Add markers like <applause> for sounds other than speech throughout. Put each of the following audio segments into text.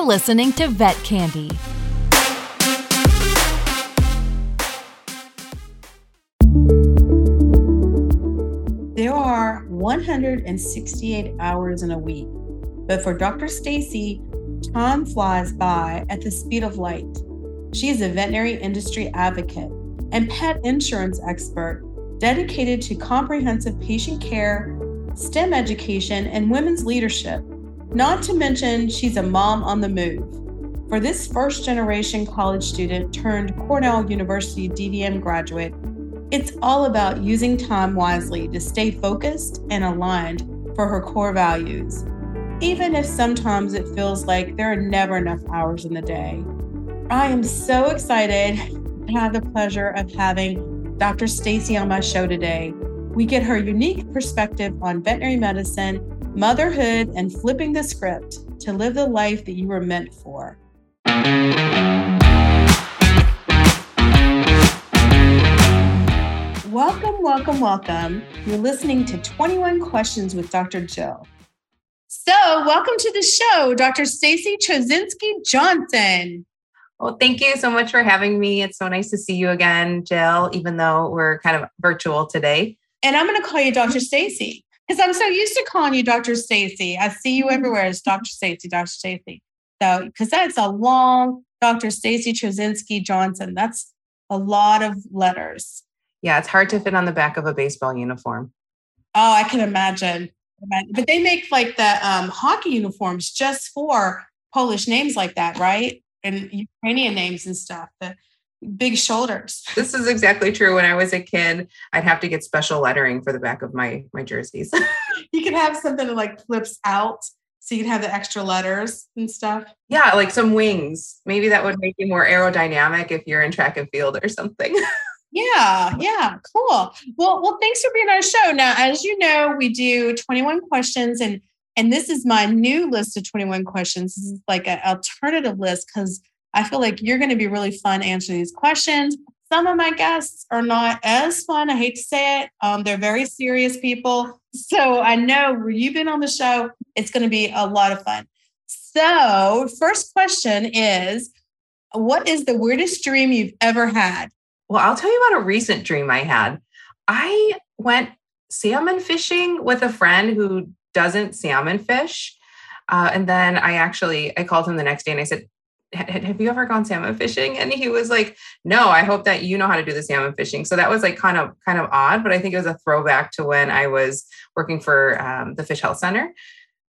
You're listening to Vet Candy. There are 168 hours in a week, but for Dr. Stacy, time flies by at the speed of light. She is a veterinary industry advocate and pet insurance expert dedicated to comprehensive patient care, STEM education, and women's leadership. Not to mention, she's a mom on the move. For this first generation college student turned Cornell University DVM graduate, it's all about using time wisely to stay focused and aligned for her core values, even if sometimes it feels like there are never enough hours in the day. I am so excited <laughs> to have the pleasure of having Dr. Stacy on my show today. We get her unique perspective on veterinary medicine, motherhood, and flipping the script to live the life that you were meant for. Welcome, welcome, welcome. You're listening to 21 Questions with Dr. Jill. So, welcome to the show, Dr. Stacy Choczynski Johnson. Well, thank you so much for having me. It's so nice to see you again, Jill, even though we're kind of virtual today. And I'm going to call you Dr. Stacy because I'm so used to calling you Dr. Stacy. I see you everywhere as Dr. Stacy, Dr. Stacy. So, because that's a long Dr. Stacy Choczynski Johnson. That's a lot of letters. Yeah, it's hard to fit on the back of a baseball uniform. Oh, I can imagine. But they make like the um, hockey uniforms just for Polish names like that, right? And Ukrainian names and stuff. The big shoulders. <laughs> This is exactly true. When I was a kid, I'd have to get special lettering for the back of my my jerseys. <laughs> you can have something that like flips out so you can have the extra letters and stuff. Yeah, like some wings. Maybe that would make you more aerodynamic if you're in track and field or something. <laughs> Yeah, yeah, cool. Well, well, thanks for being on our show. Now, as you know, we do 21 questions and and this is my new list of 21 questions. This is like an alternative list because I feel like you're going to be really fun answering these questions. Some of my guests are not as fun. I hate to say it. Um, they're very serious people. So I know you've been on the show. It's going to be a lot of fun. So, first question is What is the weirdest dream you've ever had? Well, I'll tell you about a recent dream I had. I went salmon fishing with a friend who doesn't salmon fish. Uh, and then I actually I called him the next day and I said, <laughs> have you ever gone salmon fishing? And he was like, no, I hope that you know how to do the salmon fishing. So that was like kind of kind of odd, but I think it was a throwback to when I was working for um, the Fish Health Center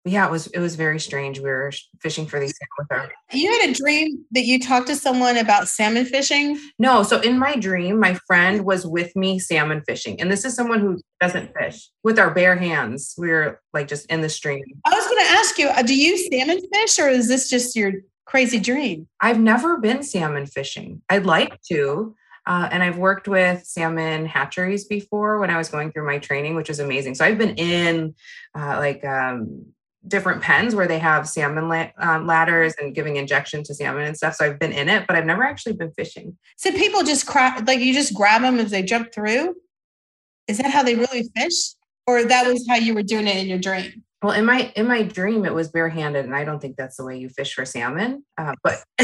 yeah, it was it was very strange. We were fishing for these with our. You had a dream that you talked to someone about salmon fishing. No, so in my dream, my friend was with me salmon fishing, and this is someone who doesn't fish with our bare hands. We're like just in the stream. I was going to ask you, uh, do you salmon fish, or is this just your crazy dream? I've never been salmon fishing. I'd like to. Uh, and I've worked with salmon hatcheries before when I was going through my training, which is amazing. So I've been in uh, like um, different pens where they have salmon la- um, ladders and giving injection to salmon and stuff. So I've been in it, but I've never actually been fishing. So people just crack, like you just grab them as they jump through. Is that how they really fish, or that was how you were doing it in your dream? Well, in my in my dream, it was barehanded, and I don't think that's the way you fish for salmon. Uh, but <laughs>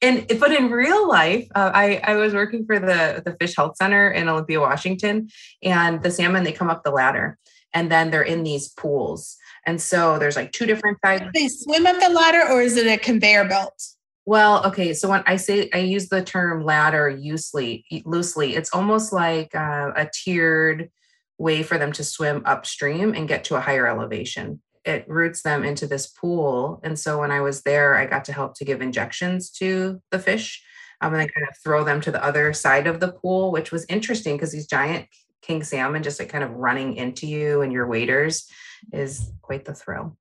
and but in real life, uh, I I was working for the the Fish Health Center in Olympia, Washington, and the salmon they come up the ladder, and then they're in these pools and so there's like two different types. They swim up the ladder or is it a conveyor belt? Well, okay. So when I say I use the term ladder loosely, loosely, it's almost like uh, a tiered way for them to swim upstream and get to a higher elevation. It roots them into this pool. And so when I was there, I got to help to give injections to the fish um, and then kind of throw them to the other side of the pool, which was interesting because these giant king salmon just like kind of running into you and your waders is quite the thrill.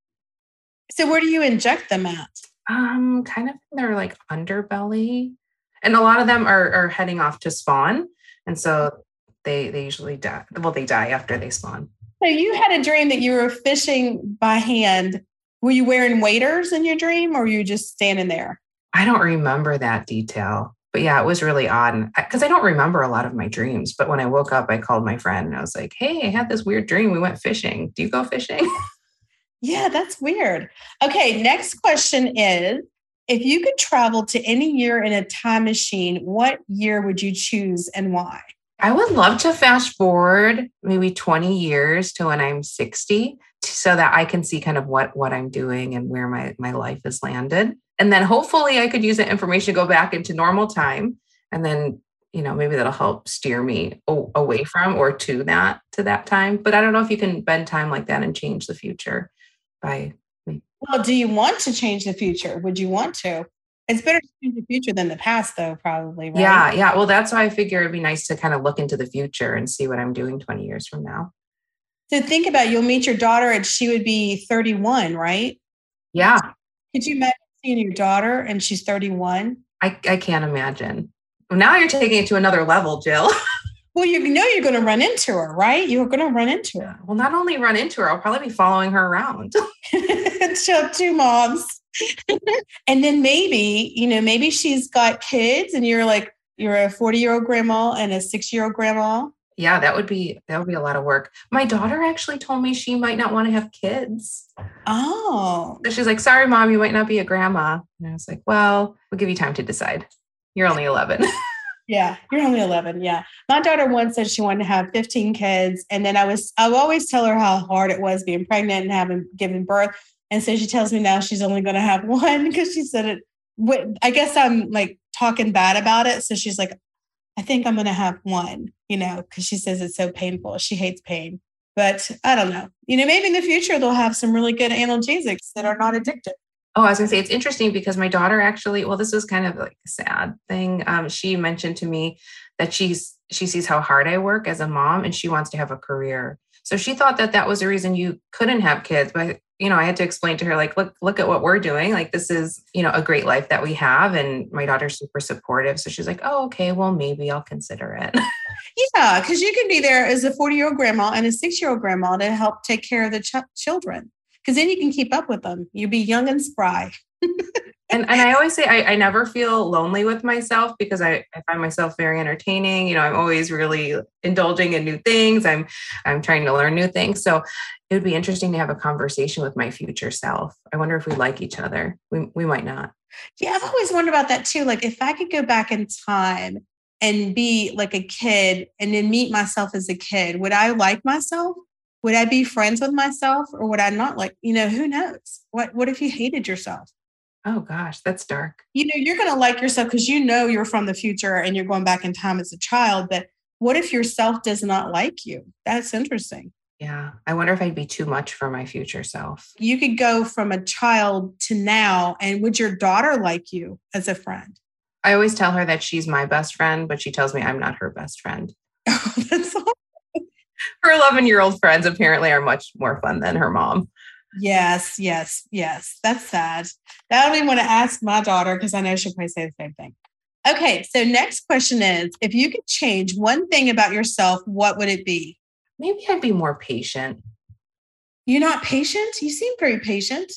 So where do you inject them at? Um, kind of in their like underbelly. And a lot of them are are heading off to spawn. And so they they usually die. Well, they die after they spawn. So you had a dream that you were fishing by hand. Were you wearing waders in your dream or were you just standing there? I don't remember that detail but yeah, it was really odd because I, I, don't remember a lot of my dreams. But when I woke up, I called my friend and I was like, "Hey, I had this weird dream. We went fishing. Do you go fishing?" <laughs> Yeah, that's weird. Okay, next question is if you could travel to any year in a time machine, what year would you choose and why? I would love to fast forward maybe 20 years to when I'm 60 so that I can see kind of what what I'm doing and where my my life has landed. And then hopefully I could use that information to go back into normal time and then you know maybe that'll help steer me away from or to that to that time. But i don't know if you can bend time like that and change the future by me. Well do you want to change the future? Would you want to it's better to change the future than the past though probably right? yeah yeah well that's why i figure it'd be nice to kind of look into the future and see what i'm doing 20 years from now so think about you'll meet your daughter and she would be 31 right yeah could you imagine seeing your daughter and she's 31 i, I can't imagine well, now you're taking it to another level, Jill. <laughs> well, you know you're going to run into her, right? You're going to run into her. Well, not only run into her, I'll probably be following her around. <laughs> <laughs> She'll two moms. And then maybe, you know, maybe she's got kids and you're like, you're a 40 year old grandma and a six year old grandma. Yeah, that would be that would be a lot of work. My daughter actually told me she might not want to have kids. Oh. So she's like, sorry, mom, you might not be a grandma. And I was like, well, we'll give you time to decide. You're only 11. <laughs> yeah, you're only 11. Yeah. My daughter once said she wanted to have 15 kids. And then I was, I always tell her how hard it was being pregnant and having given birth. And so she tells me now she's only going to have <laughs> one because she said it. I guess I'm like talking bad about it. So she's like, I think I'm going to have one, you know, because she says it's so painful. She hates pain. But I don't know. You know, maybe in the future they'll have some really good analgesics that are not addictive. Oh, I was gonna say it's interesting because my daughter actually, well, this was kind of like a sad thing. Um, she mentioned to me that she's she sees how hard I work as a mom, and she wants to have a career. So she thought that that was the reason you couldn't have kids. But you know, I had to explain to her like, look, look at what we're doing. Like this is you know a great life that we have, and my daughter's super supportive. So she's like, oh, okay, well maybe I'll consider it. <laughs> yeah, because you can be there as a forty year old grandma and a six year old grandma to help take care of the ch- children because then you can keep up with them. You'll be young and spry. <laughs> and and I always say I, I never feel lonely with myself because I, I find myself very entertaining. You know, I'm always really indulging in new things. I'm I'm trying to learn new things. So it would be interesting to have a conversation with my future self. I wonder if we like each other. We we might not. Yeah, I've always wondered about that too. Like if I could go back in time and be like a kid and then meet myself as a kid, would I like myself? would I be friends with myself or would I not like, you know, who knows? What what if you hated yourself? Oh gosh, that's dark. You know, you're going to like yourself because you know you're from the future and you're going back in time as a child, but what if yourself does not like you? That's interesting. Yeah. I wonder if I'd be too much for my future self. You could go from a child to now and would your daughter like you as a friend? I always tell her that she's my best friend, but she tells me I'm not her best friend. <laughs> Oh, that's her 11 year old friends apparently are much more fun than her mom. Yes, yes, yes. That's sad. That we want to ask my daughter because I know she'll probably say the same thing. Okay, so next question is if you could change one thing about yourself, what would it be? Maybe I'd be more patient. You're not patient? You seem very patient.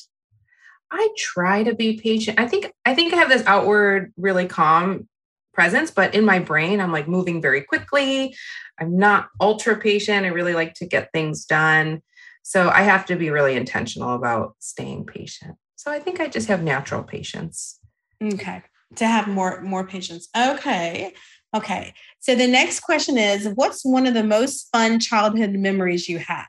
I try to be patient. I think I think I have this outward really calm presence, but in my brain, I'm like moving very quickly. I'm not ultra patient. I really like to get things done. So I have to be really intentional about staying patient. So I think I just have natural patience. Okay. To have more more patience. Okay. Okay. So the next question is what's one of the most fun childhood memories you have?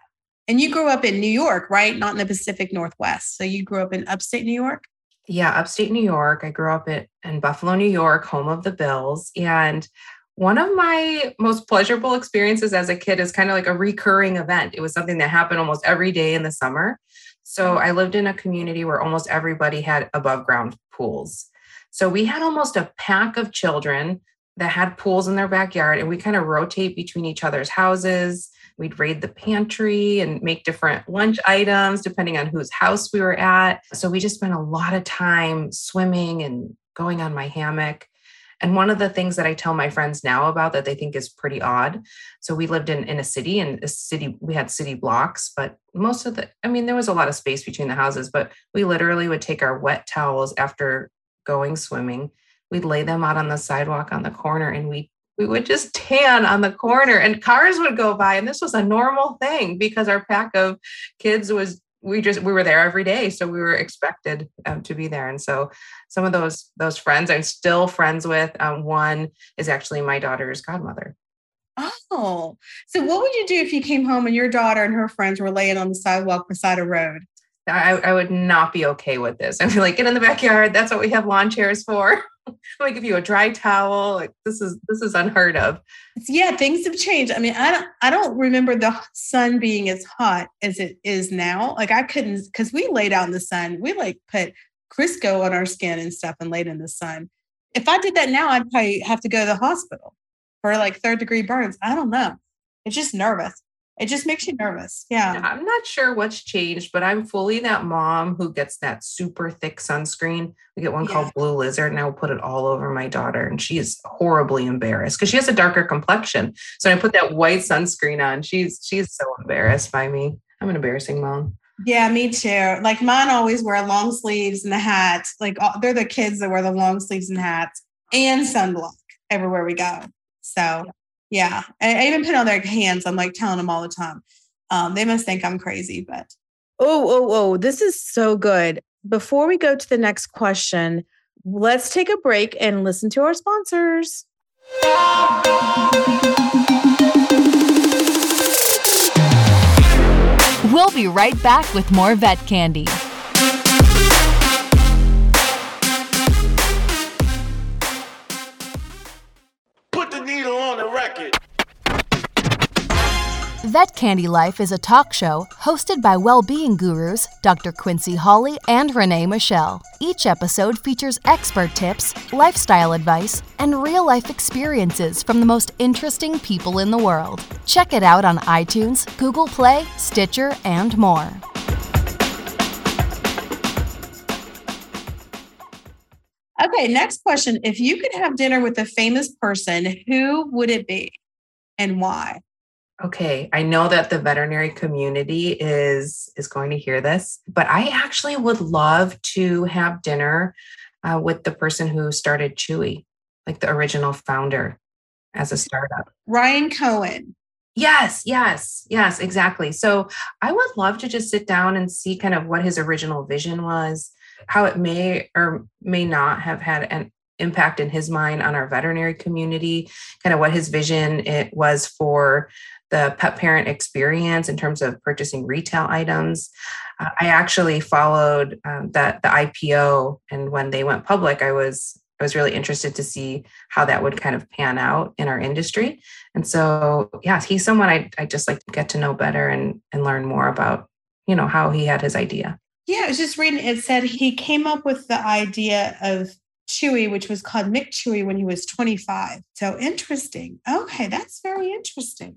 And you grew up in New York, right? Not in the Pacific Northwest. So you grew up in upstate New York? Yeah, upstate New York. I grew up in, in Buffalo, New York, home of the Bills. And one of my most pleasurable experiences as a kid is kind of like a recurring event. It was something that happened almost every day in the summer. So mm-hmm. I lived in a community where almost everybody had above ground pools. So we had almost a pack of children that had pools in their backyard, and we kind of rotate between each other's houses. We'd raid the pantry and make different lunch items depending on whose house we were at. So we just spent a lot of time swimming and going on my hammock. And one of the things that I tell my friends now about that they think is pretty odd. So we lived in, in a city and a city, we had city blocks, but most of the, I mean, there was a lot of space between the houses, but we literally would take our wet towels after going swimming. We'd lay them out on the sidewalk on the corner and we we would just tan on the corner and cars would go by and this was a normal thing because our pack of kids was we just we were there every day so we were expected um, to be there and so some of those those friends i'm still friends with um, one is actually my daughter's godmother oh so what would you do if you came home and your daughter and her friends were laying on the sidewalk beside a road I, I would not be okay with this. <laughs> I'd be like, get in the backyard. That's what we have lawn chairs for. <laughs> Me give you a dry towel. Like this is this is unheard of. Yeah, things have changed. I mean, I don't I don't remember the sun being as hot as it is now. Like I couldn't because we laid out in the sun. We like put Crisco on our skin and stuff and laid in the sun. If I did that now, I'd probably have to go to the hospital for like third degree burns. I don't know. It's just nervous. It just makes you nervous. Yeah. I'm not sure what's changed, but I'm fully that mom who gets that super thick sunscreen. We get one yeah. called Blue Lizard, and I will put it all over my daughter. And she is horribly embarrassed because she has a darker complexion. So I put that white sunscreen on. She's she's so embarrassed by me. I'm an embarrassing mom. Yeah, me too. Like mine always wear long sleeves and a hat. Like they're the kids that wear the long sleeves and hats and sunblock everywhere we go. So yeah. I, even put on their hands. I'm like telling them all the time. Um, they must think I'm crazy, but. Oh, oh, oh, this is so good. Before we go to the next question, let's take a break and listen to our sponsors. We'll be right back with more vet candy. Vet Candy Life is a talk show hosted by well-being gurus Dr. Quincy Hawley and Renee Michelle. Each episode features expert tips, lifestyle advice, and real-life experiences from the most interesting people in the world. Check it out on iTunes, Google Play, Stitcher, and more. Okay, next question. If you could have dinner with a famous person, who would it be and why? Okay i know that the veterinary community is is going to hear this but i actually would love to have dinner uh, with the person who started chewy like the original founder as a startup. Ryan Cohen. Yes yes yes exactly. So i would love to just sit down and see kind of what his original vision was how it may or may not have had an impact in his mind on our veterinary community kind of what his vision it was for the pet parent experience in terms of purchasing retail items. Uh, I actually followed um, that the IPO, and when they went public, I was I was really interested to see how that would kind of pan out in our industry. And so, yeah, he's someone I I just like to get to know better and and learn more about, you know, how he had his idea. Yeah, I was just reading. It said he came up with the idea of Chewy, which was called Mick Chewy when he was 25. So interesting. Okay, that's very interesting.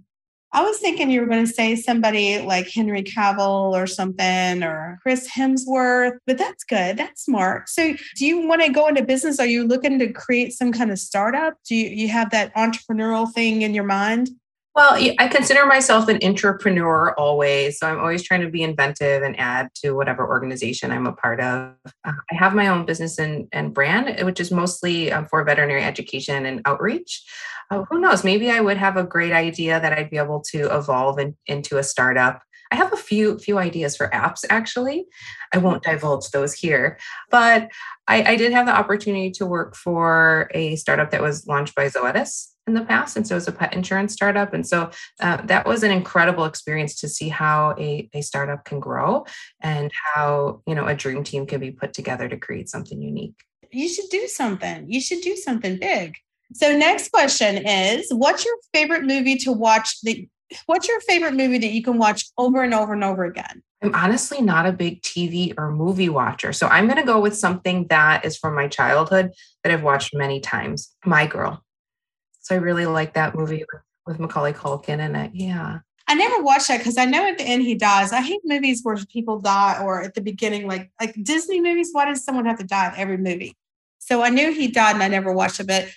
I was thinking you were going to say somebody like Henry Cavill or something or Chris Hemsworth, but that's good. That's smart. So, do you want to go into business? Are you looking to create some kind of startup? Do you, you have that entrepreneurial thing in your mind? Well, I consider myself an entrepreneur always. So I'm always trying to be inventive and add to whatever organization I'm a part of. Uh, I have my own business and, and brand, which is mostly um, for veterinary education and outreach. Uh, who knows? Maybe I would have a great idea that I'd be able to evolve in, into a startup. I have a few few ideas for apps actually. I won't divulge those here, but I, I did have the opportunity to work for a startup that was launched by Zoetis in the past. And so it's a pet insurance startup. And so uh, that was an incredible experience to see how a, a startup can grow and how, you know, a dream team can be put together to create something unique. You should do something. You should do something big. So next question is what's your favorite movie to watch that what's your favorite movie that you can watch over and over and over again? I'm honestly not a big TV or movie watcher. So I'm going to go with something that is from my childhood that I've watched many times. My Girl. So I really like that movie with, with Macaulay Culkin in it. Yeah. I never watched that because I know at the end he dies. I hate movies where people die or at the beginning, like like Disney movies. Why does someone have to die in every movie? So I knew he died and I never watched it, but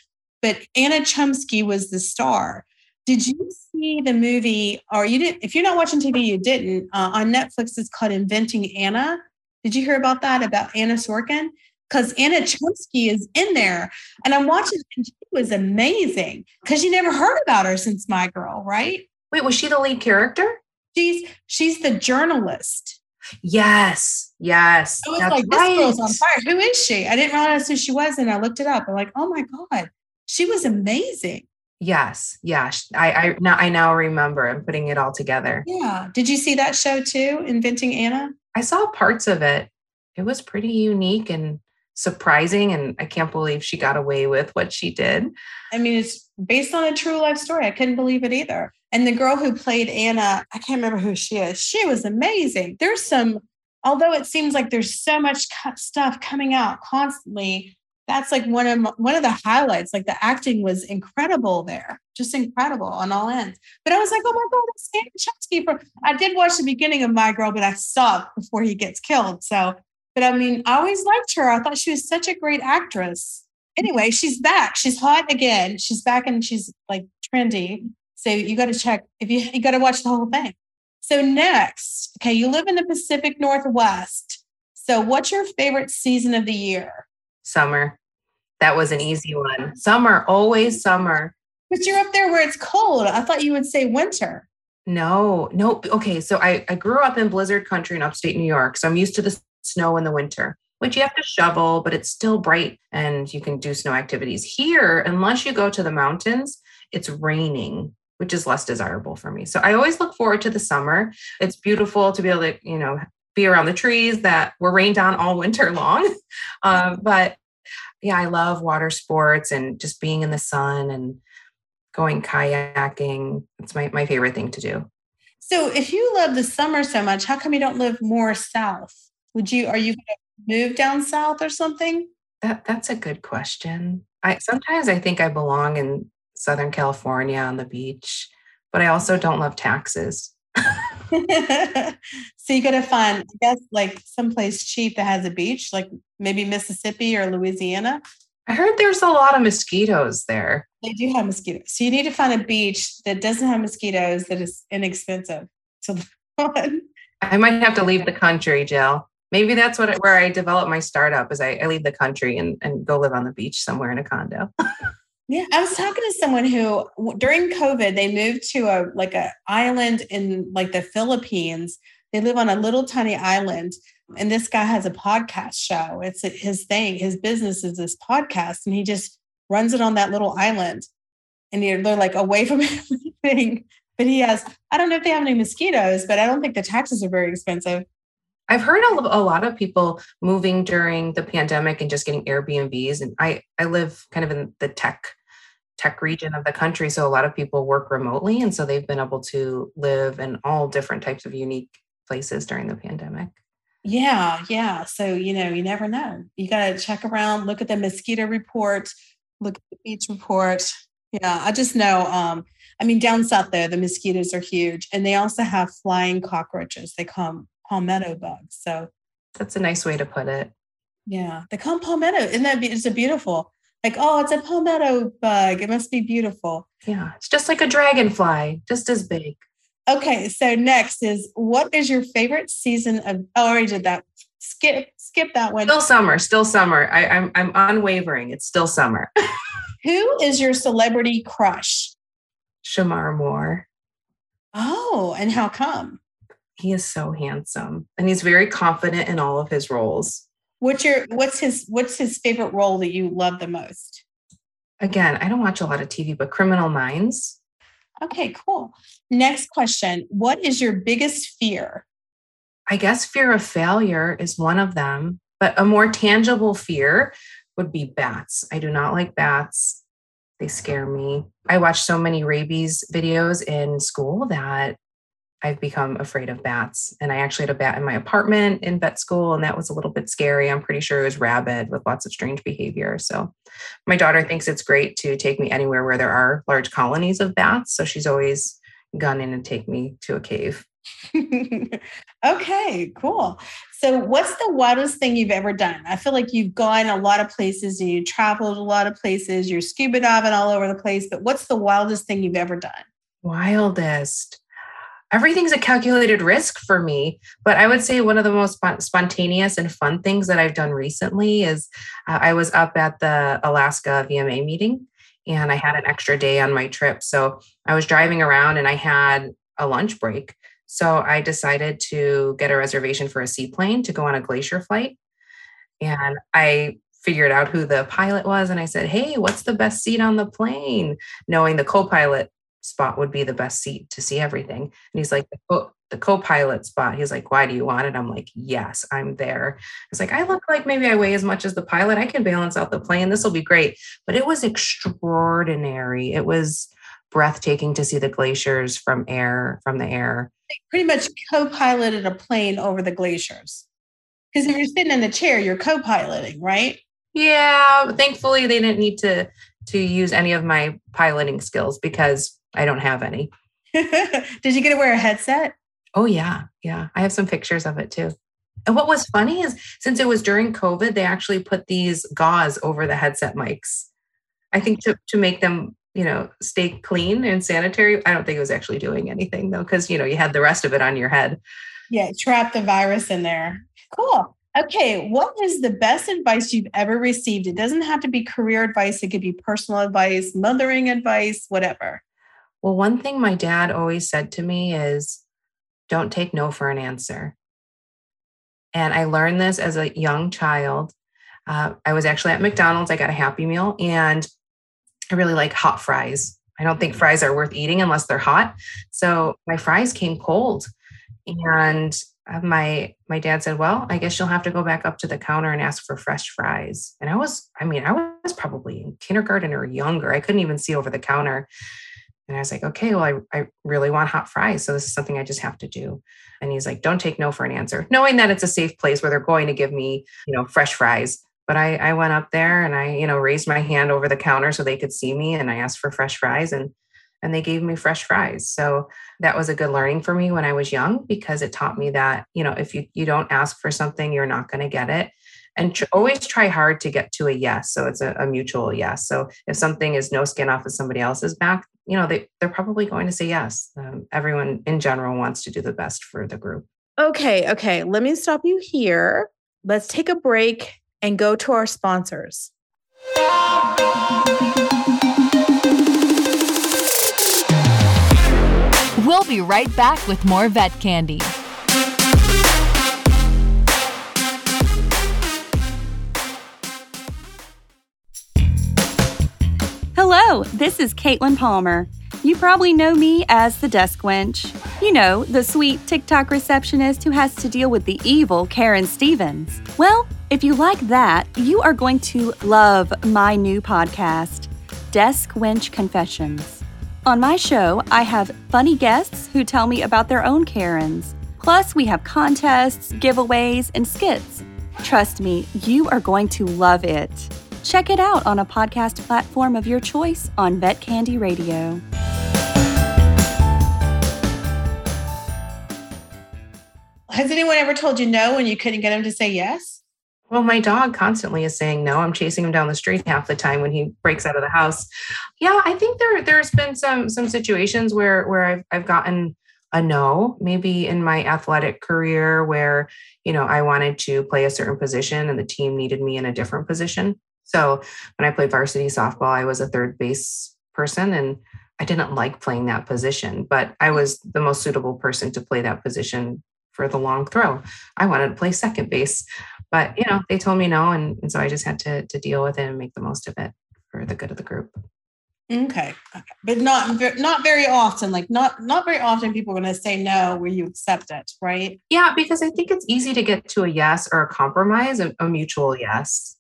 but Anna Chlumsky was the star. Did you see the movie, or you didn't? If you're not watching TV, you didn't. Uh, on Netflix, it's called Inventing Anna. Did you hear about that about Anna Sorokin? Because Anna Chlumsky is in there, and I'm watching, and she was amazing. Because you never heard about her since My Girl, right? Wait, was she the lead character? She's she's the journalist. Yes, yes. I was that's like, this right. girl's on fire. Who is she? I didn't realize who she was, and I looked it up. I'm like, oh my god, she was amazing. Yes, yes. I I now I now remember. I'm putting it all together. Yeah. Did you see that show too, Inventing Anna? I saw parts of it. It was pretty unique and surprising, and I can't believe she got away with what she did. I mean, it's based on a true life story. I couldn't believe it either. And the girl who played Anna, I can't remember who she is. She was amazing. There's some, although it seems like there's so much stuff coming out constantly. That's like one of one of the highlights. Like the acting was incredible there, just incredible on all ends. But I was like, oh my god, it's Sam Chesky. I did watch the beginning of My Girl, but I saw before he gets killed. So, but I mean, I always liked her. I thought she was such a great actress. Anyway, she's back. She's hot again. She's back and she's like trendy. So you got to check if you you got to watch the whole thing. So next, okay, you live in the Pacific Northwest. So what's your favorite season of the year? Summer. That was an easy one. Summer, always summer. But you're up there where it's cold. I thought you would say winter. No, no. Okay, so I, I grew up in blizzard country in upstate New York. So I'm used to the snow in the winter, which you have to shovel, but it's still bright and you can do snow activities. Here, unless you go to the mountains, it's raining which is less desirable for me. So I always look forward to the summer. It's beautiful to be able to, you know, be around the trees that were rained on all winter long. Um, <laughs> but yeah, I love water sports and just being in the sun and going kayaking. It's my, my favorite thing to do. So if you love the summer so much, how come you don't live more south? Would you, are you going to move down south or something? That that's a good question. I sometimes I think I belong in Southern California on the beach, but I also don't love taxes. <laughs> <laughs> so you got to find, I guess, like someplace cheap that has a beach, like maybe Mississippi or Louisiana. I heard there's a lot of mosquitoes there. They do have mosquitoes. So you need to find a beach that doesn't have mosquitoes that is inexpensive. So <laughs> I might have to leave the country, Jill. Maybe that's what where I develop my startup is I, I leave the country and, and go live on the beach somewhere in a condo. <laughs> Yeah, I was talking to someone who during COVID they moved to a like a island in like the Philippines. They live on a little tiny island, and this guy has a podcast show. It's his thing. His business is this podcast, and he just runs it on that little island. And they're like away from <laughs> everything. But he has. I don't know if they have any mosquitoes, but I don't think the taxes are very expensive. I've heard a, lot of people moving during the pandemic and just getting Airbnbs. And I, I live kind of in the tech tech region of the country. So a lot of people work remotely. And so they've been able to live in all different types of unique places during the pandemic. Yeah, yeah. So, you know, you never know. You got to check around, look at the mosquito report, look at the beach report. Yeah, I just know. Um, I mean, down south there, the mosquitoes are huge, and they also have flying cockroaches. They come palmetto bugs. So that's a nice way to put it. Yeah, they come palmetto. Isn't that it's a beautiful? Like, oh, it's a palmetto bug. It must be beautiful. Yeah, it's just like a dragonfly, just as big. Okay, so next is what is your favorite season of? Oh, I already did that. Skip, skip that one. Still summer, still summer. I, I'm I'm unwavering. It's still summer. <laughs> Who is your celebrity crush? Shemar Moore. Oh, and how come? He is so handsome and he's very confident in all of his roles. What's your what's his what's his favorite role that you love the most? Again, I don't watch a lot of TV, but Criminal Minds. Okay, cool. Next question. What is your biggest fear? I guess fear of failure is one of them, but a more tangible fear would be bats. I do not like bats. They scare me. I watched so many rabies videos in school that I've become afraid of bats. And I actually had a bat in my apartment in vet school, and that was a little bit scary. I'm pretty sure it was rabid with lots of strange behavior. So my daughter thinks it's great to take me anywhere where there are large colonies of bats. So she's always gone in and take me to a cave. <laughs> okay, cool. So, what's the wildest thing you've ever done? I feel like you've gone a lot of places and you traveled a lot of places. You're scuba diving all over the place, but what's the wildest thing you've ever done? Wildest everything's a calculated risk for me. But I would say one of the most spontaneous and fun things that I've done recently is uh, I was up at the Alaska VMA meeting and I had an extra day on my trip. So I was driving around and I had a lunch break. So I decided to get a reservation for a seaplane to go on a glacier flight. And I figured out who the pilot was and I said, Hey, what's the best seat on the plane? Knowing the co pilot spot would be the best seat to see everything. And he's like, the, the co-pilot spot. He's like, why do you want it? I'm like, yes, I'm there. It's like, I look like maybe I weigh as much as the pilot. I can balance out the plane. This will be great. But it was extraordinary. It was breathtaking to see the glaciers from air, from the air. Pretty much co-piloted a plane over the glaciers. Because if you're sitting in the chair, you're co-piloting, right? Yeah. Thankfully they didn't need to to use any of my piloting skills because I don't have any. <laughs> Did you get to wear a headset? Oh, yeah. Yeah. I have some pictures of it too. And what was funny is since it was during COVID, they actually put these gauze over the headset mics. I think to, to make them, you know, stay clean and sanitary. I don't think it was actually doing anything though, because, you know, you had the rest of it on your head. Yeah, trap the virus in there. Cool. Okay, what is the best advice you've ever received? It doesn't have to be career advice, it could be personal advice, mothering advice, whatever. Well, one thing my dad always said to me is don't take no for an answer. And I learned this as a young child. Uh, I was actually at McDonald's, I got a Happy Meal, and I really like hot fries. I don't think fries are worth eating unless they're hot. So my fries came cold. And uh, my my dad said, "Well, I guess you'll have to go back up to the counter and ask for fresh fries." And I was, I mean, I was probably in kindergarten or younger. I couldn't even see over the counter. And I was like, "Okay, well, I I really want hot fries, so this is something I just have to do." And he's like, "Don't take no for an answer," knowing that it's a safe place where they're going to give me, you know, fresh fries. But I I went up there and I, you know, raised my hand over the counter so they could see me, and I asked for fresh fries and and they gave me fresh fries. So that was a good learning for me when I was young because it taught me that, you know, if you, you don't ask for something, you're not going to get it. And tr- always try hard to get to a yes. So it's a, a, mutual yes. So if something is no skin off of somebody else's back, you know, they, they're probably going to say yes. Um, everyone in general wants to do the best for the group. Okay. Okay. Let me stop you here. Let's take a break and go to our sponsors. We'll be right back with more vet candy. Hello, this is Caitlin Palmer. You probably know me as the desk wench. You know, the sweet TikTok receptionist who has to deal with the evil Karen Stevens. Well, if you like that, you are going to love my new podcast, Desk Wench Confessions. On my show, I have funny guests who tell me about their own Karens. Plus, we have contests, giveaways, and skits. Trust me, you are going to love it. Check it out on a podcast platform of your choice on Vet Candy Radio. Has anyone ever told you no when you couldn't get them to say yes? Well, my dog constantly is saying no. I'm chasing him down the street half the time when he breaks out of the house. Yeah, I think there there's been some some situations where where I've I've gotten a no, maybe in my athletic career where, you know, I wanted to play a certain position and the team needed me in a different position. So, when I played varsity softball, I was a third base person and I didn't like playing that position, but I was the most suitable person to play that position for the long throw. I wanted to play second base, but you know, they told me no, and, and so I just had to to deal with it and make the most of it for the good of the group. Okay. okay. But not not very often. Like not not very often people are going to say no where you accept it, right? Yeah, because I think it's easy to get to a yes or a compromise, a, a mutual yes.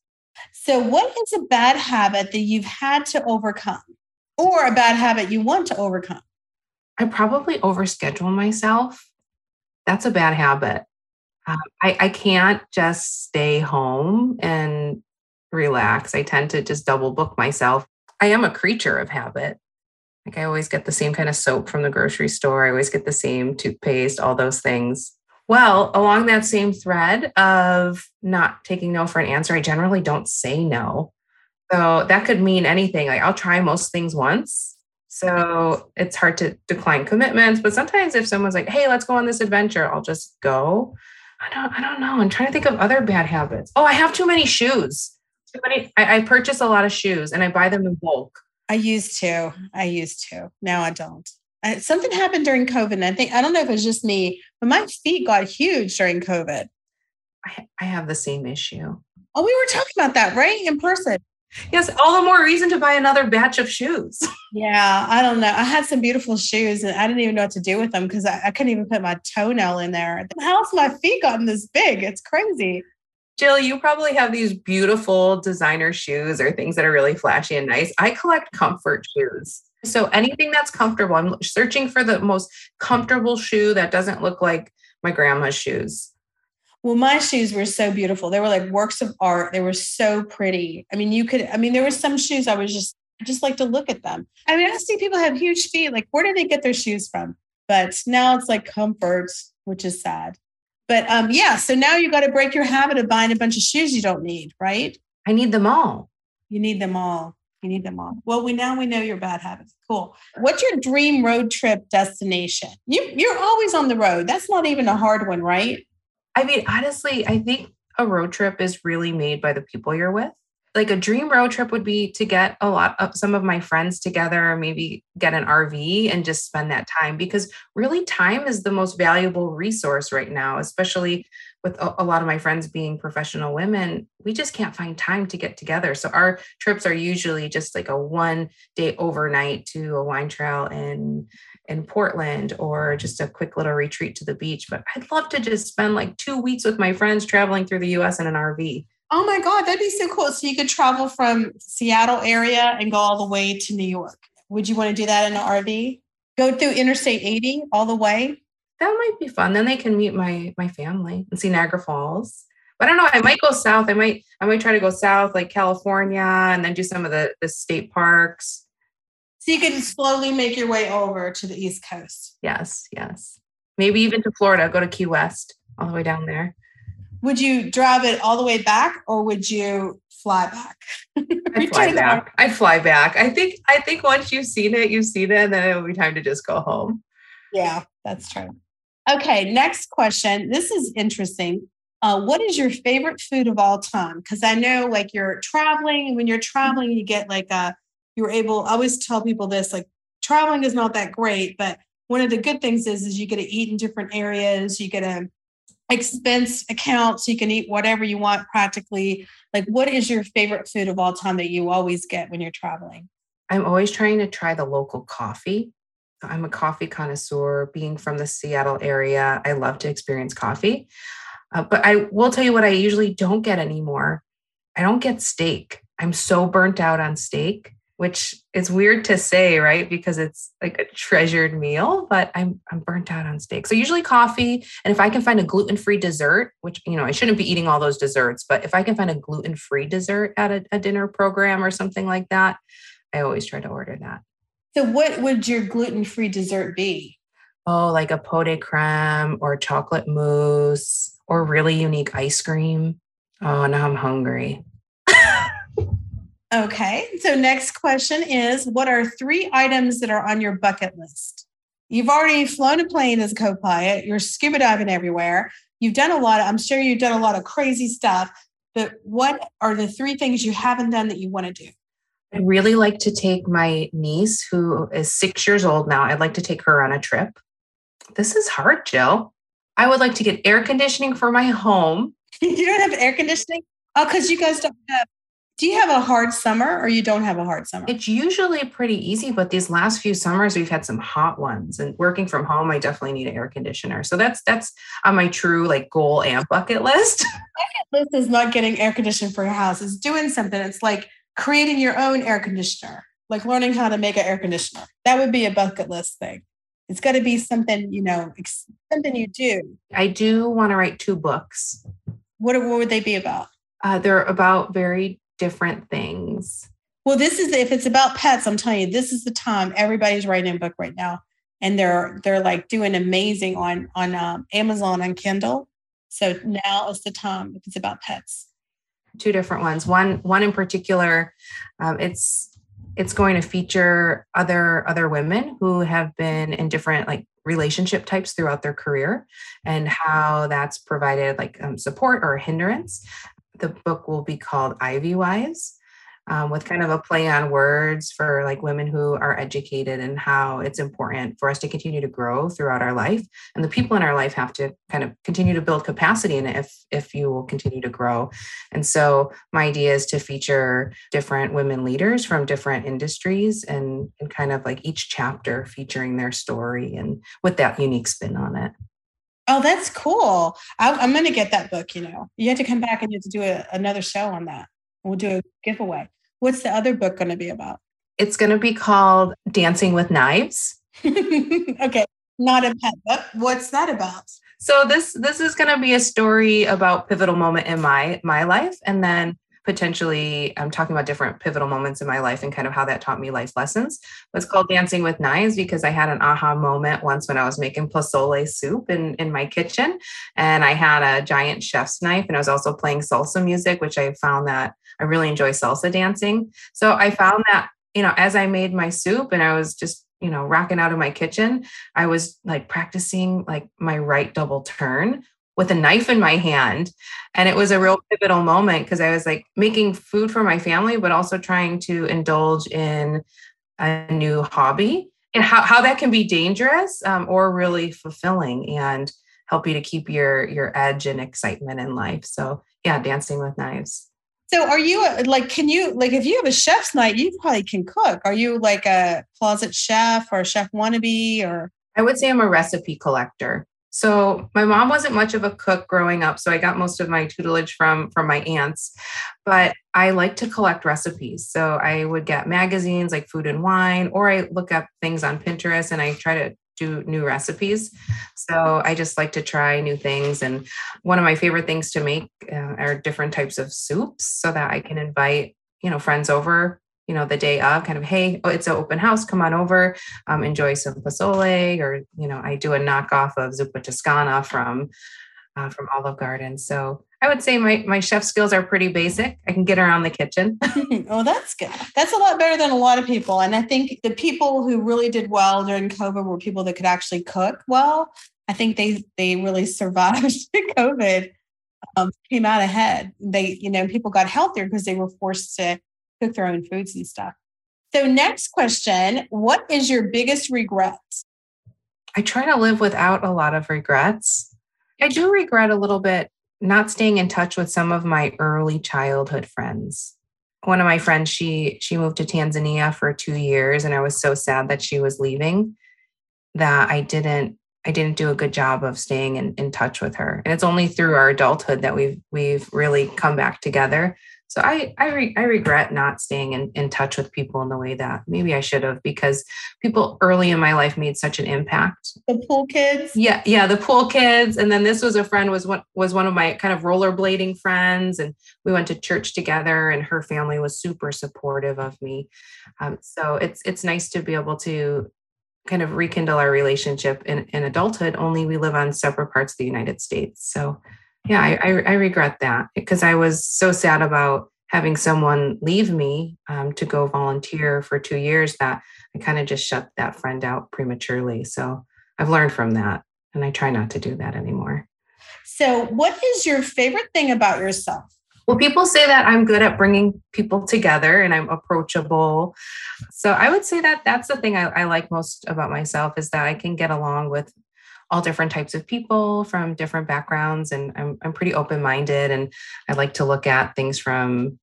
So what is a bad habit that you've had to overcome or a bad habit you want to overcome? I probably overschedule myself that's a bad habit. Um, I, I can't just stay home and relax. I tend to just double book myself. I am a creature of habit. Like I always get the same kind of soap from the grocery store. I always get the same toothpaste, all those things. Well, along that same thread of not taking no for an answer, I generally don't say no. So that could mean anything. Like I'll try most things once so it's hard to decline commitments, but sometimes if someone's like, "Hey, let's go on this adventure," I'll just go. I don't I don't know. I'm trying to think of other bad habits. Oh, I have too many shoes. Too many I, I purchase a lot of shoes and I buy them in bulk. I used to. I used to. Now I don't. Uh, something happened during COVID. And I think, I don't know if it's just me, but my feet got huge during COVID. I, I have the same issue. Oh, we were talking about that, right? In person. Yes, all the more reason to buy another batch of shoes. <laughs> Yeah, I don't know. I had some beautiful shoes and I didn't even know what to do with them because I, I, couldn't even put my toenail in there. How else my feet gotten this big? It's crazy. Jill, you probably have these beautiful designer shoes or things that are really flashy and nice. I collect comfort shoes. So anything that's comfortable, I'm searching for the most comfortable shoe that doesn't look like my grandma's shoes. Well, my shoes were so beautiful. They were like works of art. They were so pretty. I mean, you could, I mean, there were some shoes I was just, I just like to look at them. I mean, I see people have huge feet. Like, where do they get their shoes from? But now it's like comfort, which is sad. But um, yeah, so now you got to break your habit of buying a bunch of shoes you don't need, right? I need them all. You need them all. You need them all. Well, we now we know your bad habits. Cool. What's your dream road trip destination? You you're always on the road. That's not even a hard one, right? I mean, honestly, I think a road trip is really made by the people you're with. Like a dream road trip would be to get a lot of some of my friends together, or maybe get an RV and just spend that time because really time is the most valuable resource right now, especially with a, a lot of my friends being professional women. We just can't find time to get together. So our trips are usually just like a one day overnight to a wine trail in in Portland or just a quick little retreat to the beach. But I'd love to just spend like two weeks with my friends traveling through the US in an RV. Oh my God, that'd be so cool. So you could travel from Seattle area and go all the way to New York. Would you want to do that in an RV? Go through Interstate 80 all the way? That might be fun. Then they can meet my my family and see Niagara Falls. But I don't know. I might go south. I might I might try to go south, like California, and then do some of the the state parks so you can slowly make your way over to the East Coast. Yes, yes. Maybe even to Florida, go to Key West, all the way down there. Would you drive it all the way back or would you fly back? <laughs> I'd fly back. I'd fly back. I think I think once you've seen it, you've seen it, and then it'll be time to just go home. Yeah, that's true. Okay, next question. This is interesting. Uh, what is your favorite food of all time? Because I know like you're traveling, and when you're traveling, you get like a you're able, I always tell people this like traveling is not that great, but one of the good things is, is you get to eat in different areas. You get a expense account so you can eat whatever you want practically. Like, what is your favorite food of all time that you always get when you're traveling? I'm always trying to try the local coffee. I'm a coffee connoisseur. Being from the Seattle area, I love to experience coffee. Uh, but I will tell you what I usually don't get anymore. I don't get steak. I'm so burnt out on steak which is weird to say, right? Because it's like a treasured meal, but I'm I'm burnt out on steak. So usually coffee, and if I can find a gluten-free dessert, which you know I shouldn't be eating all those desserts, but if I can find a gluten-free dessert at a, a dinner program or something like that, I always try to order that. So what would your gluten-free dessert be? Oh, like a pot de creme or chocolate mousse or really unique ice cream. Oh, now I'm hungry. Okay. So, next question is What are three items that are on your bucket list? You've already flown a plane as a co pilot, you're scuba diving everywhere. You've done a lot, of, I'm sure you've done a lot of crazy stuff, but what are the three things you haven't done that you want to do? I'd really like to take my niece, who is six years old now, I'd like to take her on a trip. This is hard, Jill. I would like to get air conditioning for my home. <laughs> you don't have air conditioning? Oh, because you guys don't have do you have a hard summer or you don't have a hard summer? It's usually pretty easy, but these last few summers we've had some hot ones. And working from home, I definitely need an air conditioner. So that's that's on my true like goal and bucket list. <laughs> bucket list is not getting air conditioning for your house. It's doing something. It's like creating your own air conditioner, like learning how to make an air conditioner. That would be a bucket list thing. It's got to be something, you know, something you do. I do want to write two books. What, what would they be about? Uh, they're about very different things. Well, this is if it's about pets, I'm telling you, this is the time everybody's writing a book right now, and they're they're like doing amazing on on um, Amazon on Kindle. So now is the time if it's about pets. Two different ones. One one in particular, um, it's it's going to feature other other women who have been in different like relationship types throughout their career and how that's provided like um, support or hindrance the book will be called Ivy Wise. um, with kind of a play on words for like women who are educated and how it's important for us to continue to grow throughout our life and the people in our life have to kind of continue to build capacity in it if if you will continue to grow and so my idea is to feature different women leaders from different industries and and kind of like each chapter featuring their story and with that unique spin on it Oh, that's cool. I, am going to get that book. You know, you have to come back and you have to do a, another show on that. We'll do a giveaway. What's the other book going to be about? It's going to be called Dancing with Knives. <laughs> okay, not a pet book. What's that about? So this this is going to be a story about pivotal moment in my my life, and then potentially I'm talking about different pivotal moments in my life and kind of how that taught me life lessons. It's called Dancing with Knives because I had an aha moment once when I was making pozole soup in, in my kitchen. And I had a giant chef's knife and I was also playing salsa music, which I found that I really enjoy salsa dancing. So I found that, you know, as I made my soup and I was just you know rocking out of my kitchen i was like practicing like my right double turn with a knife in my hand. And it was a real pivotal moment because I was like making food for my family, but also trying to indulge in a new hobby and how, how that can be dangerous um, or really fulfilling and help you to keep your your edge and excitement in life. So yeah, dancing with knives. So are you like can you like if you have a chef's night, you probably can cook. Are you like a closet chef or a chef wannabe or I would say I'm a recipe collector. So my mom wasn't much of a cook growing up, so I got most of my tutelage from from my aunts. But I like to collect recipes. So I would get magazines like Food and Wine, or I look up things on Pinterest and I try to do new recipes. So I just like to try new things. And one of my favorite things to make uh, are different types of soups so that I can invite, you know, friends over you know, the day of, kind of, hey, oh, it's an open house, come on over, um, enjoy some pozole, or you know, I do a knockoff of zuppa toscana from uh, from Olive Garden. So I would say my my chef skills are pretty basic. I can get around the kitchen. <laughs> <laughs> oh, that's good. That's a lot better than a lot of people. And I think the people who really did well during COVID were people that could actually cook well. I think they they really survived <laughs> COVID. Um, came out ahead. They, you know, people got healthier because they were forced to cook their foods and stuff. So, next question What is your biggest regret? I try to live without a lot of regrets. I do regret a little bit not staying in touch with some of my early childhood friends. One of my friends, she she moved to Tanzania for 2 years and I was so sad that she was leaving that I didn't I didn't do a good job of staying in, in touch with her. And it's only through our adulthood that we've we've really come back together. So I I, re, I regret not staying in, in touch with people in the way that maybe I should have because people early in my life made such an impact. The pool kids. Yeah, yeah, the pool kids. And then this was a friend was one was one of my kind of rollerblading friends, and we went to church together. And her family was super supportive of me. Um, so it's it's nice to be able to kind of rekindle our relationship in, in adulthood. Only we live on separate parts of the United States. So yeah, I, I, I regret that because I was so sad about having someone leave me um, to go volunteer for two years that I kind of just shut that friend out prematurely. So I've learned from that and I try not to do that anymore. So, what is your favorite thing about yourself? Well, people say that I'm good at bringing people together and I'm approachable. So I would say that that's the thing I, I like most about myself is that I can get along with all different types of people from different backgrounds and I'm, I'm pretty open-minded and i like to look at things from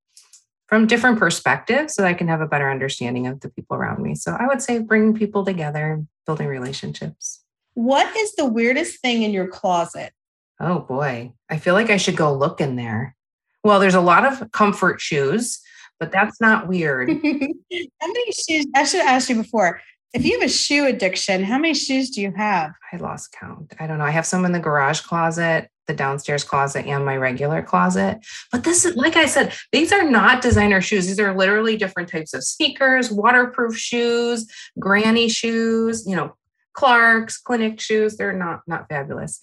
from different perspectives so that i can have a better understanding of the people around me. So i would say bringing people together building relationships. What is the weirdest thing in your closet? Oh boy. I feel like i should go look in there. Well there's a lot of comfort shoes but that's not weird. <laughs> How many shoes i should have asked you before if you have a shoe addiction, how many shoes do you have? I lost count. I don't know. I have some in the garage closet, the downstairs closet, and my regular closet. But this is, like I said, these are not designer shoes. These are literally different types of sneakers, waterproof shoes, granny shoes, you know, Clark's, clinic shoes. They're not not fabulous.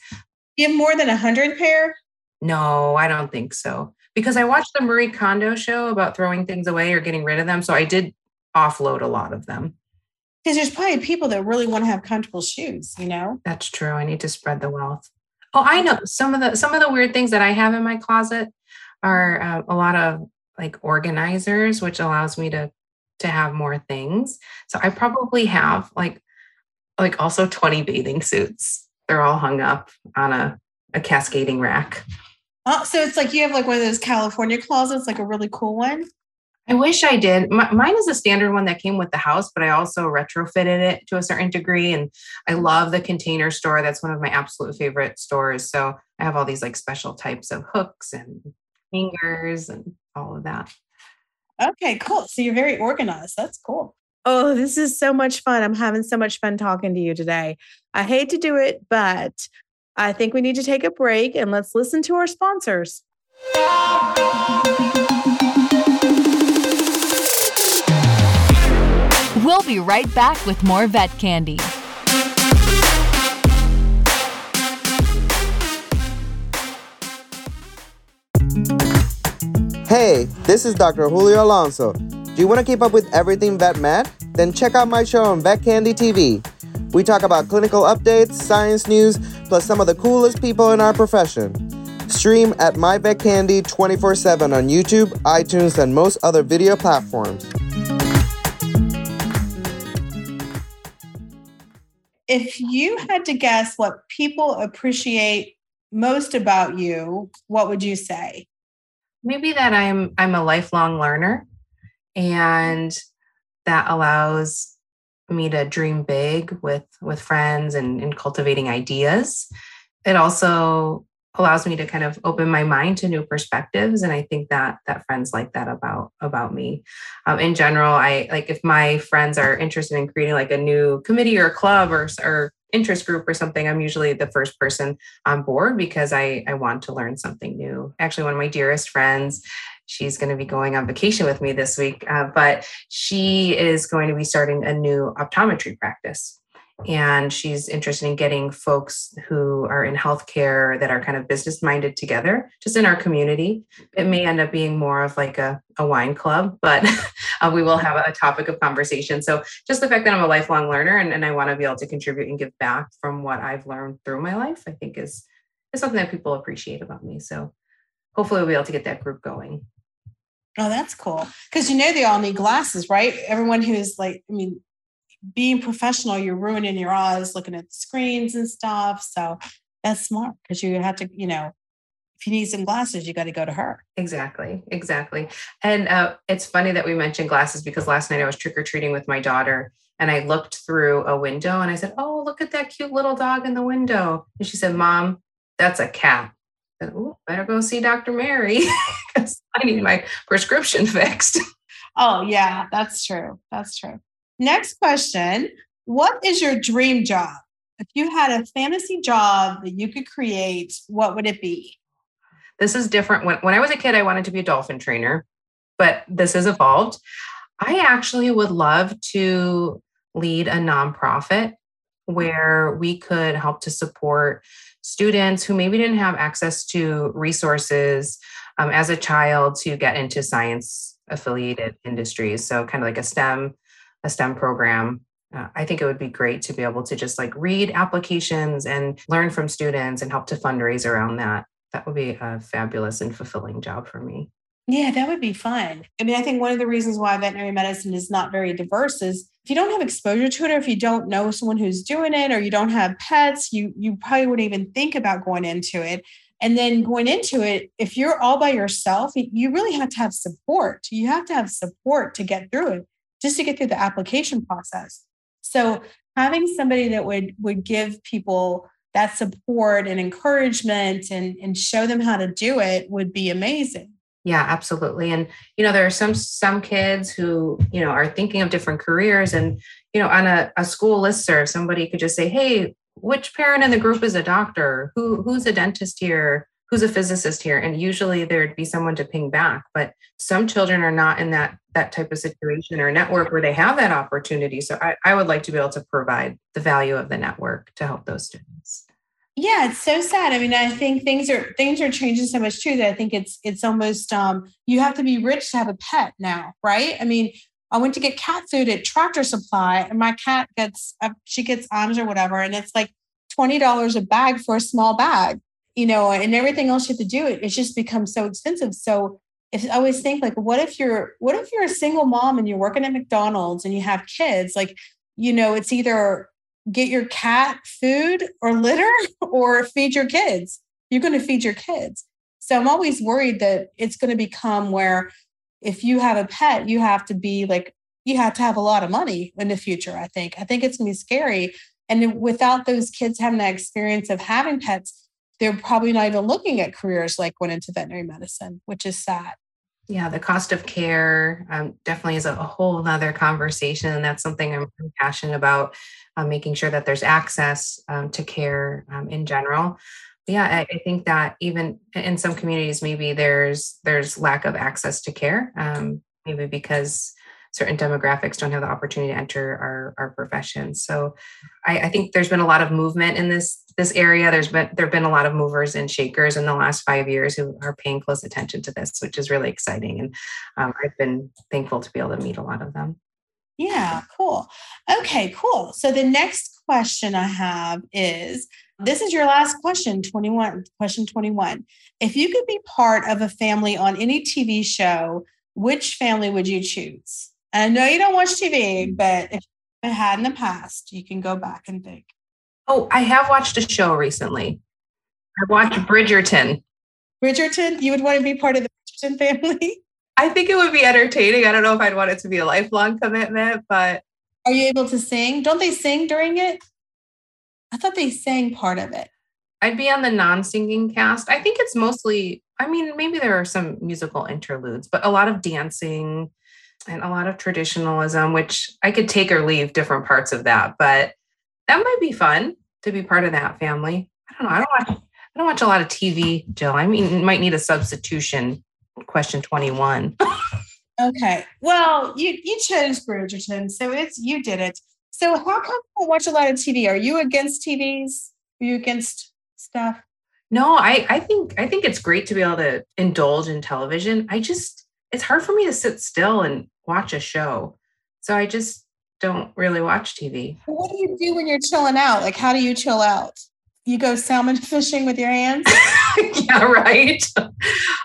You have more than a hundred pair? No, I don't think so. Because I watched the Marie Kondo show about throwing things away or getting rid of them. So I did offload a lot of them because there's probably people that really want to have comfortable shoes you know that's true i need to spread the wealth oh i know some of the some of the weird things that i have in my closet are uh, a lot of like organizers, which allows me to to have more things. So I probably have like like also 20 bathing suits. They're all hung up on a, a cascading rack. Oh, so it's like you have like one of those California closets, like a really cool one. I wish I did. M- mine is a standard one that came with the house, but I also retrofitted it to a certain degree. And I love the container store. That's one of my absolute favorite stores. So I have all these like special types of hooks and hangers and all of that. Okay, cool. So you're very organized. That's cool. Oh, this is so much fun. I'm having so much fun talking to you today. I hate to do it, but I think we need to take a break and let's listen to our sponsors. We'll be right back with more vet candy. Hey, this is Dr. Julio Alonso. Do you want to keep up with everything Vet Med? Then check out my show on Vet Candy TV. We talk about clinical updates, science news, plus some of the coolest people in our profession. Stream at My Vet Candy 24 7 on YouTube, iTunes, and most other video platforms. If you had to guess what people appreciate most about you, what would you say? Maybe that I'm I'm a lifelong learner and that allows me to dream big with with friends and, and cultivating ideas. It also allows me to kind of open my mind to new perspectives and i think that that friends like that about about me. Um, in general i like if my friends are interested in creating like a new committee or club or, or interest group or something i'm usually the first person on board because i i want to learn something new. Actually one of my dearest friends she's going to be going on vacation with me this week uh, but she is going to be starting a new optometry practice and she's interested in getting folks who are in healthcare that are kind of business minded together just in our community it may end up being more of like a, a wine club but <laughs> uh, we will have a topic of conversation so just the fact that i'm a lifelong learner and, and i want to be able to contribute and give back from what i've learned through my life i think is is something that people appreciate about me so hopefully we'll be able to get that group going Oh, that's cool. Because you know they all need glasses, right? Everyone who is like, I mean, being professional, you're ruining your eyes looking at screens and stuff. So that's smart because you have to, you know, if you need some glasses, you got to go to her. Exactly, exactly. And uh, it's funny that we mentioned glasses because last night I was trick or treating with my daughter and I looked through a window and I said, "Oh, look at that cute little dog in the window." And she said, "Mom, that's a cat." I said, "Oh, better go see Dr. Mary <laughs> because I need my prescription <laughs> fixed." Oh yeah, that's true. That's true. Next question What is your dream job? If you had a fantasy job that you could create, what would it be? This is different. When, when I was a kid, I wanted to be a dolphin trainer, but this has evolved. I actually would love to lead a nonprofit where we could help to support students who maybe didn't have access to resources um, as a child to get into science affiliated industries. So, kind of like a STEM a STEM program, uh, I think it would be great to be able to just like read applications and learn from students and help to fundraise around that. That would be a fabulous and fulfilling job for me. Yeah, that would be fun. I mean, I think one of the reasons why veterinary medicine is not very diverse is if you don't have exposure to it or if you don't know someone who's doing it or you don't have pets, you you probably wouldn't even think about going into it. And then going into it, if you're all by yourself, you really have to have support. You have to have support to get through it just to get through the application process. So having somebody that would would give people that support and encouragement and, and show them how to do it would be amazing. Yeah, absolutely. And you know, there are some some kids who, you know, are thinking of different careers and, you know, on a, a school listserv, somebody could just say, Hey, which parent in the group is a doctor? Who who's a dentist here? Who's a physicist here? And usually there'd be someone to ping back but some children are not in that that type of situation or network where they have that opportunity. So I, I would like to be able to provide the value of the network to help those students. Yeah it's so sad. I mean i think things are things are changing so much too that i think it's it's almost um you have to be rich to have a pet now right? I mean i went to get cat food at tractor supply and my cat gets uh, she gets Iams or whatever and it's like $20 a bag for a small bag you know, and everything else you have to do, it, it just becomes so expensive. So if I always think like, what if you're what if you're a single mom and you're working at McDonald's and you have kids? Like, you know, it's either get your cat food or litter <laughs> or feed your kids. You're going to feed your kids. So I'm always worried that it's going to become where if you have a pet, you have to be like, you have to have a lot of money in the future. I think. I think it's going to be scary. And without those kids having that experience of having pets, they're probably not even looking at careers like going into veterinary medicine, which is sad. Yeah, the cost of care um, definitely is a, whole other conversation. And that's something I'm really passionate about, uh, making sure that there's access um, to care um, in general. Yeah, I, I, think that even in some communities, maybe there's there's lack of access to care, um, maybe because certain demographics don't have the opportunity to enter our, our profession. So I, I, think there's been a lot of movement in this this area. There's been there have been a lot of movers and shakers in the last five years who are paying close attention to this, which is really exciting. And um, I've been thankful to be able to meet a lot of them. Yeah, cool. Okay, cool. So the next question I have is this is your last question 21 question 21 if you could be part of a family on any tv show which family would you choose I know you don't watch TV, mm-hmm. but if you had in the past, you can go back and think. Oh, I have watched a show recently. I watched Bridgerton. Bridgerton? You would want to be part of the Bridgerton family? <laughs> I think it would be entertaining. I don't know if I'd want it to be a lifelong commitment, but. Are you able to sing? Don't they sing during it? I thought they sang part of it. I'd be on the non singing cast. I think it's mostly, I mean, maybe there are some musical interludes, but a lot of dancing, and a lot of traditionalism, which I could take or leave different parts of that, but that might be fun to be part of that family. I don't know. I don't watch I don't watch a lot of TV, Jill. I mean, might need a substitution. Question 21. okay. Well, you you chose Bridgerton, so it's you did it. So how come you watch a lot of TV? Are you against TVs? Are you against stuff? No, I, I think I think it's great to be able to indulge in television. I just it's hard for me to sit still and watch a show. So I just don't really watch TV. What do you do when you're chilling out? Like, how do you chill out? You go salmon <laughs> fishing with your hands? <laughs> yeah, right. <laughs>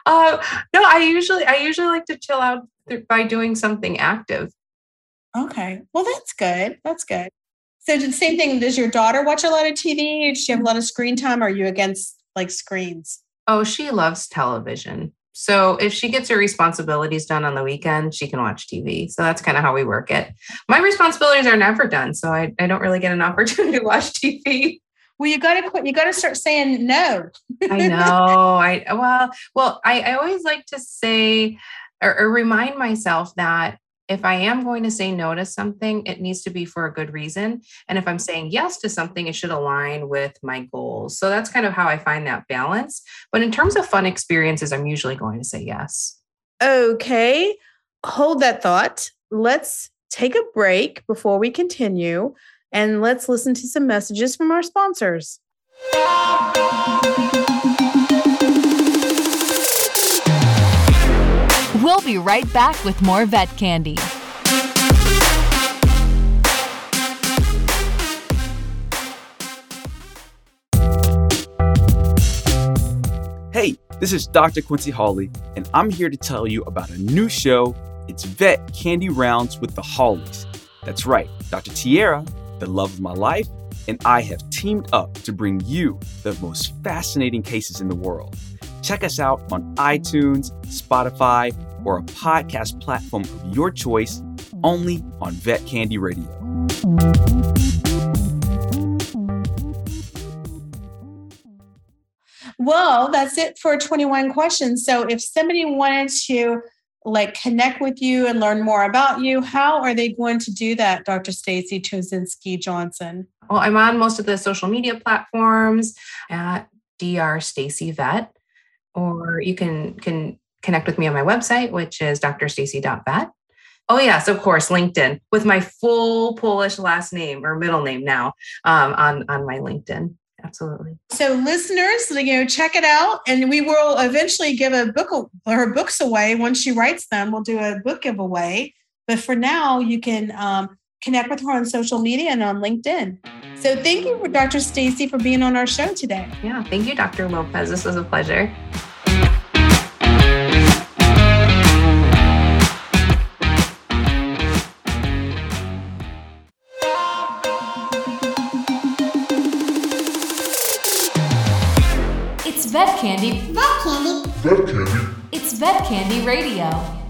Uh, no, I usually I usually like to chill out by doing something active. Okay, well that's good. That's good. So the same thing. Does your daughter watch a lot of TV? Does she have a lot of screen time? Are you against like screens? Oh, she loves television. So if she gets her responsibilities done on the weekend, she can watch TV. So that's kind of how we work it. My responsibilities are never done, so I, I don't really get an <laughs> opportunity to watch TV. Well, you gotta quit. You gotta start saying no. I know. I well, well, I, I always like to say or, or remind myself that if I am going to say no to something, it needs to be for a good reason. And if I'm saying yes to something, it should align with my goals. So that's kind of how I find that balance. But in terms of fun experiences, I'm usually going to say yes. Okay. Hold that thought. Let's take a break before we continue and let's listen to some messages from our sponsors. We'll be right back with more vet candy. Hey, this is Dr. Quincy Hawley, and I'm here to tell you about a new show. It's Vet Candy Rounds with the Hawleys. That's right, Dr. Tierra, the love of my life, and I have teamed up to bring you the most fascinating cases in the world. Check us out on iTunes, Spotify, or a podcast platform of your choice only on Vet Candy Radio. Well, that's it for 21 questions. So if somebody wanted to like connect with you and learn more about you, how are they going to do that, Dr. Stacy Choczynski Johnson? Well, I'm on most of the social media platforms at Dr. Stacy Vet, or you can can connect with me on my website, which is drstacy.vet. Oh, yes, of course, LinkedIn with my full Polish last name or middle name now um, on, on my LinkedIn. Absolutely. So, listeners, you know, check it out, and we will eventually give a book or her books away once she writes them. We'll do a book giveaway, but for now, you can um, connect with her on social media and on LinkedIn. So thank you, Dr. Stacy, for being on our show today. Yeah, thank you, Dr. Lopez. This was a pleasure. It's Vet Candy. Vet Candy. Vet Candy. It's Vet Candy Radio.